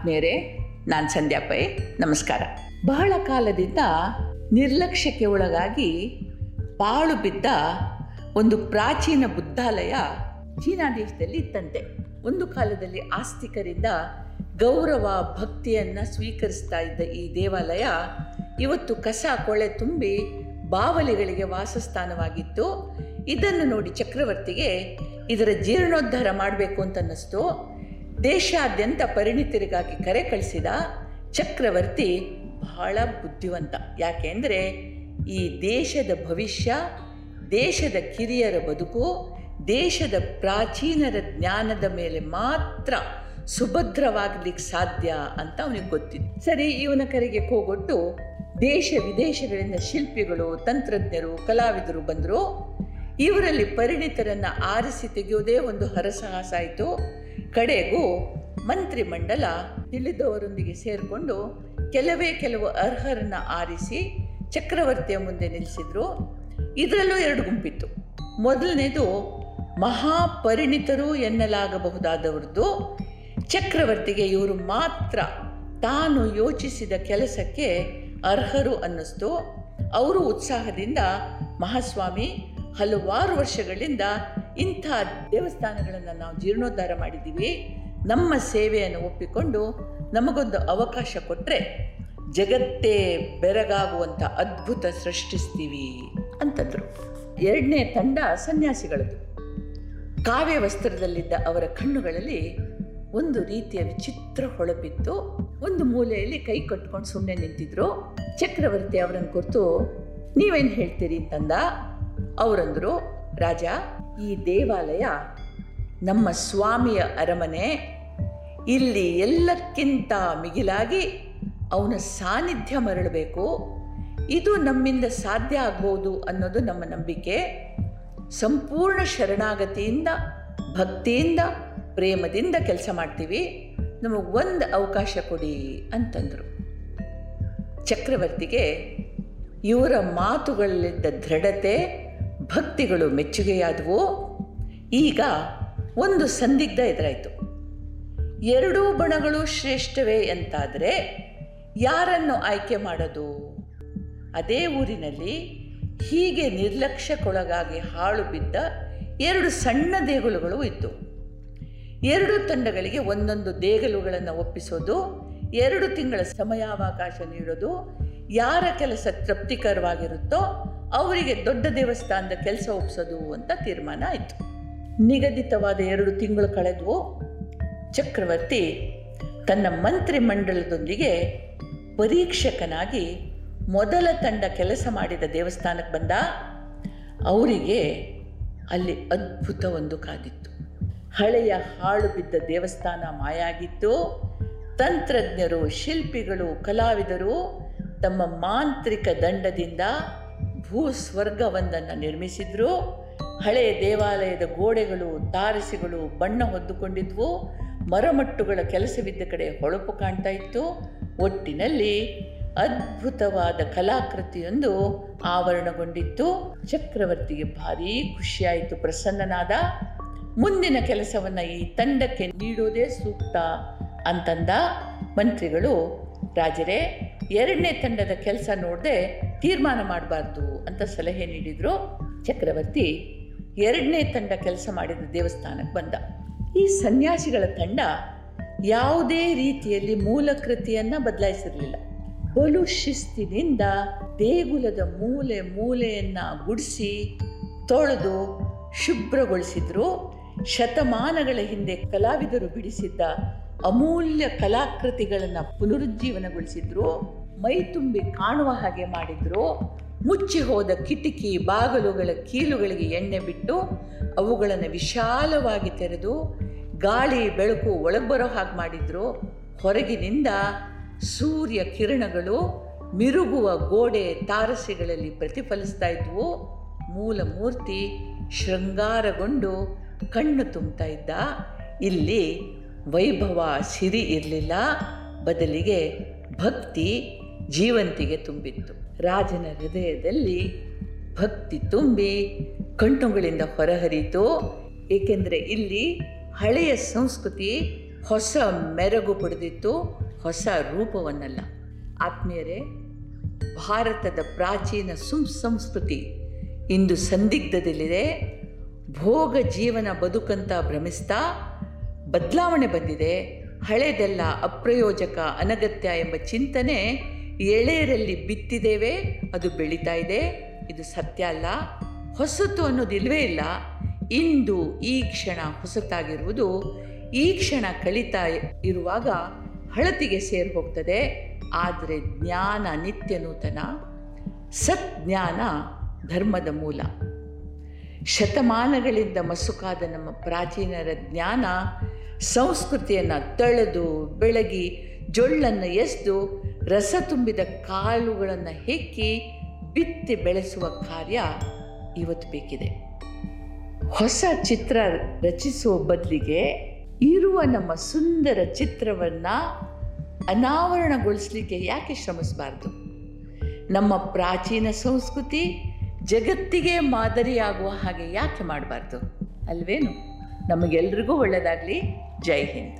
ಆತ್ಮೀಯರೇ, ನಾನು ಸಂಧ್ಯಾ ಪೈ, ನಮಸ್ಕಾರ. ಬಹಳ ಕಾಲದಿಂದ ನಿರ್ಲಕ್ಷ್ಯಕ್ಕೆ ಒಳಗಾಗಿ ಪಾಳು ಬಿದ್ದ ಒಂದು ಪ್ರಾಚೀನ ಬುದ್ಧಾಲಯ ಚೀನಾ ದೇಶದಲ್ಲಿ ಇತ್ತಂತೆ. ಒಂದು ಕಾಲದಲ್ಲಿ ಆಸ್ತಿಕರಿಂದ ಗೌರವ, ಭಕ್ತಿಯನ್ನು ಸ್ವೀಕರಿಸ್ತಾ ಇದ್ದ ಈ ದೇವಾಲಯ ಇವತ್ತು ಕಸ, ಕೊಳೆ ತುಂಬಿ ಬಾವಲಿಗಳಿಗೆ ವಾಸಸ್ಥಾನವಾಗಿತ್ತು. ಇದನ್ನು ನೋಡಿ ಚಕ್ರವರ್ತಿಗೆ ಇದರ ಜೀರ್ಣೋದ್ಧಾರ ಮಾಡಬೇಕು ಅಂತ ಅನ್ನಿಸ್ತು. ದೇಶಾದ್ಯಂತ ಪರಿಣಿತರಿಗಾಗಿ ಕರೆ ಕಳಿಸಿದ ಚಕ್ರವರ್ತಿ ಬಹಳ ಬುದ್ಧಿವಂತ. ಯಾಕೆಂದರೆ ಈ ದೇಶದ ಭವಿಷ್ಯ, ದೇಶದ ಕಿರಿಯರ ಬದುಕು, ದೇಶದ ಪ್ರಾಚೀನರ ಜ್ಞಾನದ ಮೇಲೆ ಮಾತ್ರ ಸುಭದ್ರವಾಗಲಿಕ್ಕೆ ಸಾಧ್ಯ ಅಂತ ಅವನಿಗೆ ಗೊತ್ತಿತ್ತು. ಸರಿ, ಇವನ ಕರೆಗೆ ಕೋಗೊಟ್ಟು ದೇಶ ವಿದೇಶಗಳಿಂದ ಶಿಲ್ಪಿಗಳು, ತಂತ್ರಜ್ಞರು, ಕಲಾವಿದರು ಬಂದರು. ಇವರಲ್ಲಿ ಪರಿಣಿತರನ್ನು ಆರಿಸಿ ತೆಗೆಯೋದೇ ಒಂದು ಹರಸಾಹಸ ಆಯಿತು. ಕಡೆಗೂ ಮಂತ್ರಿಮಂಡಲ ತಿಳಿದವರೊಂದಿಗೆ ಸೇರಿಕೊಂಡು ಕೆಲವೇ ಕೆಲವು ಅರ್ಹರನ್ನ ಆರಿಸಿ ಚಕ್ರವರ್ತಿಯ ಮುಂದೆ ನಿಲ್ಲಿಸಿದ್ರು. ಇದರಲ್ಲೂ ಎರಡು ಗುಂಪಿತ್ತು. ಮೊದಲನೇದು ಮಹಾಪರಿಣಿತರು ಎನ್ನಲಾಗಬಹುದಾದವ್ರದ್ದು. ಚಕ್ರವರ್ತಿಗೆ ಇವರು ಮಾತ್ರ ತಾನು ಯೋಚಿಸಿದ ಕೆಲಸಕ್ಕೆ ಅರ್ಹರು ಅನ್ನಿಸ್ತು. ಅವರು ಉತ್ಸಾಹದಿಂದ, ಮಹಾಸ್ವಾಮಿ, ಹಲವಾರು ವರ್ಷಗಳಿಂದ ಇಂಥ ದೇವಸ್ಥಾನಗಳನ್ನು ನಾವು ಜೀರ್ಣೋದ್ಧಾರ ಮಾಡಿದ್ದೀವಿ. ನಮ್ಮ ಸೇವೆಯನ್ನು ಒಪ್ಪಿಕೊಂಡು ನಮಗೊಂದು ಅವಕಾಶ ಕೊಟ್ಟರೆ ಜಗತ್ತೇ ಬೆರಗಾಗುವಂಥ ಅದ್ಭುತ ಸೃಷ್ಟಿಸ್ತೀವಿ ಅಂತಂದರು. ಎರಡನೇ ತಂಡ ಸನ್ಯಾಸಿಗಳದ್ದು. ಕಾವ್ಯ ವಸ್ತ್ರದಲ್ಲಿದ್ದ ಅವರ ಕಣ್ಣುಗಳಲ್ಲಿ ಒಂದು ರೀತಿಯ ವಿಚಿತ್ರ ಹೊಳಪಿತ್ತು. ಒಂದು ಮೂಲೆಯಲ್ಲಿ ಕೈ ಕಟ್ಕೊಂಡು ಸುಮ್ಮನೆ ನಿಂತಿದ್ರು. ಚಕ್ರವರ್ತಿ ಅವರನ್ನು ಕುರಿತು, ನೀವೇನು ಹೇಳ್ತೀರಿ? ಅಂತಂದ. ಅವರಂದರು, ರಾಜ ಈ ದೇವಾಲಯ ನಮ್ಮ ಸ್ವಾಮಿಯ ಅರಮನೆ. ಇಲ್ಲಿ ಎಲ್ಲಕ್ಕಿಂತ ಮಿಗಿಲಾಗಿ ಅವನ ಸಾನ್ನಿಧ್ಯ ಮರಳಬೇಕು. ಇದು ನಮ್ಮಿಂದ ಸಾಧ್ಯ ಆಗ್ಬೋದು ಅನ್ನೋದು ನಮ್ಮ ನಂಬಿಕೆ. ಸಂಪೂರ್ಣ ಶರಣಾಗತಿಯಿಂದ, ಭಕ್ತಿಯಿಂದ, ಪ್ರೇಮದಿಂದ ಕೆಲಸ ಮಾಡ್ತೀವಿ. ನಮಗೆ ಒಂದು ಅವಕಾಶ ಕೊಡಿ ಅಂತಂದರು. ಚಕ್ರವರ್ತಿಗೆ ಇವರ ಮಾತುಗಳಲ್ಲಿದ್ದ ದೃಢತೆ ಭಕ್ತಿಗಳು ಮೆಚ್ಚುಗೆಯಾದವು. ಈಗ ಒಂದು ಸಂದಿಗ್ಧ ಎದುರಾಯಿತು. ಎರಡೂ ಬಣಗಳು ಶ್ರೇಷ್ಠವೇ ಅಂತಾದರೆ ಯಾರನ್ನು ಆಯ್ಕೆ ಮಾಡೋದು? ಅದೇ ಊರಿನಲ್ಲಿ ಹೀಗೆ ನಿರ್ಲಕ್ಷ್ಯಕ್ಕೊಳಗಾಗಿ ಹಾಳು ಬಿದ್ದ ಎರಡು ಸಣ್ಣ ದೇಗುಲಗಳು ಇತ್ತು. ಎರಡು ತಂಡಗಳಿಗೆ ಒಂದೊಂದು ದೇಗುಲಗಳನ್ನು ಒಪ್ಪಿಸೋದು, ಎರಡು ತಿಂಗಳ ಸಮಯಾವಕಾಶ ನೀಡೋದು, ಯಾರ ಕೆಲಸ ತೃಪ್ತಿಕರವಾಗಿರುತ್ತೋ ಅವರಿಗೆ ದೊಡ್ಡ ದೇವಸ್ಥಾನದ ಕೆಲಸ ಒಪ್ಪಿಸೋದು ಅಂತ ತೀರ್ಮಾನ ಆಯಿತು. ನಿಗದಿತವಾದ ಎರಡು ತಿಂಗಳು ಕಳೆದವು ಚಕ್ರವರ್ತಿ ತನ್ನ ಮಂತ್ರಿ ಮಂಡಲದೊಂದಿಗೆ ಪರೀಕ್ಷಕನಾಗಿ ಮೊದಲ ತಂಡ ಕೆಲಸ ಮಾಡಿದ ದೇವಸ್ಥಾನಕ್ಕೆ ಬಂದ. ಅವರಿಗೆ ಅಲ್ಲಿ ಅದ್ಭುತ ಒಂದು ಕಾದಿತ್ತು. ಹಳೆಯ ಹಾಳು ಬಿದ್ದ ದೇವಸ್ಥಾನ ಮಾಯಾಗಿತ್ತು. ತಂತ್ರಜ್ಞರು, ಶಿಲ್ಪಿಗಳು, ಕಲಾವಿದರು ತಮ್ಮ ಮಾಂತ್ರಿಕ ದಂಡದಿಂದ ಭೂ ಸ್ವರ್ಗವೊಂದನ್ನು ನಿರ್ಮಿಸಿದ್ರು. ಹಳೆಯ ದೇವಾಲಯದ ಗೋಡೆಗಳು ತಾರಸಿಗಳು ಬಣ್ಣ ಹೊದ್ದುಕೊಂಡಿದ್ವು. ಮರಮಟ್ಟುಗಳ ಕೆಲಸವಿದ್ದ ಕಡೆ ಹೊಳಪು ಕಾಣ್ತಾ ಇತ್ತು. ಒಟ್ಟಿನಲ್ಲಿ ಅದ್ಭುತವಾದ ಕಲಾಕೃತಿಯೊಂದು ಆವರಣಗೊಂಡಿತ್ತು. ಚಕ್ರವರ್ತಿಗೆ ಭಾರೀ ಖುಷಿಯಾಯಿತು ಪ್ರಸನ್ನನಾದ. ಮುಂದಿನ ಕೆಲಸವನ್ನು ಈ ತಂಡಕ್ಕೆ ನೀಡುವುದೇ ಸೂಕ್ತ ಅಂತಂದ. ಮಂತ್ರಿಗಳು ರಾಜರೇ, ಎರಡನೇ ತಂಡದ ಕೆಲಸ ನೋಡದೆ ತೀರ್ಮಾನ ಮಾಡಬಾರ್ದು ಅಂತ ಸಲಹೆ ನೀಡಿದರು ಚಕ್ರವರ್ತಿ. ಎರಡನೇ ತಂಡ ಕೆಲಸ ಮಾಡಿದ ದೇವಸ್ಥಾನಕ್ಕೆ ಬಂದ. ಈ ಸನ್ಯಾಸಿಗಳ ತಂಡ ಯಾವುದೇ ರೀತಿಯಲ್ಲಿ ಮೂಲ ಕೃತಿಯನ್ನು ಬದಲಾಯಿಸಿರಲಿಲ್ಲ. ಬಲು ಶಿಸ್ತಿನಿಂದ ದೇಗುಲದ ಮೂಲೆ ಮೂಲೆಯನ್ನು ಗುಡಿಸಿ ತೊಳೆದು ಶುಭ್ರಗೊಳಿಸಿದ್ರು. ಶತಮಾನಗಳ ಹಿಂದೆ ಕಲಾವಿದರು ಬಿಡಿಸಿದ್ದ ಅಮೂಲ್ಯ ಕಲಾಕೃತಿಗಳನ್ನು ಪುನರುಜ್ಜೀವನಗೊಳಿಸಿದ್ರು, ಮೈ ತುಂಬಿ ಕಾಣುವ ಹಾಗೆ ಮಾಡಿದ್ರು, ಮುಚ್ಚಿ ಹೋದ ಕಿಟಕಿ ಬಾಗಲುಗಳ ಕೀಲುಗಳಿಗೆ ಎಣ್ಣೆ ಬಿಟ್ಟು ಅವುಗಳನ್ನು ವಿಶಾಲವಾಗಿ ತೆರೆದು ಗಾಳಿ ಬೆಳಕು ಒಳಗೆ ಬರೋ ಹಾಗೆ ಮಾಡಿದ್ರು. ಹೊರಗಿನಿಂದ ಸೂರ್ಯ ಕಿರಣಗಳು ಮಿರುಗುವ ಗೋಡೆ ತಾರಸಿಗಳಲ್ಲಿ ಪ್ರತಿಫಲಿಸ್ತಾ ಇದ್ವು. ಮೂಲ ಮೂರ್ತಿ ಶೃಂಗಾರಗೊಂಡು ಕಣ್ಣು ತುಂಬ್ತಾ ಇದ್ದ. ಇಲ್ಲಿ ವೈಭವ ಸಿರಿ ಇರಲಿಲ್ಲ. ಬದಲಿಗೆ ಭಕ್ತಿ ಜೀವಂತಿಗೆ ತುಂಬಿತ್ತು. ರಾಜನ ಹೃದಯದಲ್ಲಿ ಭಕ್ತಿ ತುಂಬಿ ಕಣ್ಣುಗಳಿಂದ ಹೊರಹರಿತು ಏಕೆಂದರೆ ಇಲ್ಲಿ ಹಳೆಯ ಸಂಸ್ಕೃತಿ ಹೊಸ ಮೆರಗು ಪಡೆದಿತ್ತು. ಹೊಸ ರೂಪವನ್ನಲ್ಲ. ಆತ್ಮೀಯರೇ, ಭಾರತದ ಪ್ರಾಚೀನ ಸುಂ ಸಂಸ್ಕೃತಿ ಇಂದು ಸಂದಿಗ್ಧದಲ್ಲಿದೆ. ಭೋಗ ಜೀವನ ಬದುಕಂತ ಭ್ರಮಿಸ್ತಾ ಬದಲಾವಣೆ ಬಂದಿದೆ, ಹಳೆದೆಲ್ಲ ಅಪ್ರಯೋಜಕ, ಅನಗತ್ಯ ಎಂಬ ಚಿಂತನೆ ಎಳೆಯರಲ್ಲಿ ಬಿತ್ತಿದ್ದೇವೆ, ಅದು ಬೆಳೀತಾ ಇದೆ. ಇದು ಸತ್ಯ ಅಲ್ಲ, ಹೊಸತು ಅನ್ನೋದು ಇಲ್ಲವೇ ಇಲ್ಲ. ಇಂದು ಈ ಕ್ಷಣ ಹೊಸತಾಗಿರುವುದು, ಈ ಕ್ಷಣ ಕಳೀತಾ ಇರುವಾಗ ಹಳತಿಗೆ ಸೇರಿ ಹೋಗ್ತದೆ. ಆದರೆ ಜ್ಞಾನ ನಿತ್ಯ ನೂತನ, ಸತ್ಜ್ಞಾನ ಧರ್ಮದ ಮೂಲ. ಶತಮಾನಗಳಿಂದ ಮಸುಕಾದ ನಮ್ಮ ಪ್ರಾಚೀನರ ಜ್ಞಾನ ಸಂಸ್ಕೃತಿಯನ್ನು ತಳೆದು ಬೆಳಗಿ ಜೊಳ್ಳನ್ನು ಎಸೆದು ರಸ ತುಂಬಿದ ಕಾಳುಗಳನ್ನು ಹೆಕ್ಕಿ ಬಿತ್ತಿ ಬೆಳೆಸುವ ಕಾರ್ಯ ಇವತ್ತು ಬೇಕಿದೆ. ಹೊಸ ಚಿತ್ರ ರಚಿಸುವ ಬದಲಿಗೆ ಇರುವ ನಮ್ಮ ಸುಂದರ ಚಿತ್ರವನ್ನು ಅನಾವರಣಗೊಳಿಸಲಿಕ್ಕೆ ಯಾಕೆ ಶ್ರಮಿಸಬಾರ್ದು? ನಮ್ಮ ಪ್ರಾಚೀನ ಸಂಸ್ಕೃತಿ ಜಗತ್ತಿಗೆ ಮಾದರಿಯಾಗುವ ಹಾಗೆ ಯಾಕೆ ಮಾಡಬಾರ್ದು? ಅಲ್ವೇನು? ನಮಗೆಲ್ರಿಗೂ ಒಳ್ಳೆಯದಾಗಲಿ ಜೈ ಹಿಂದ್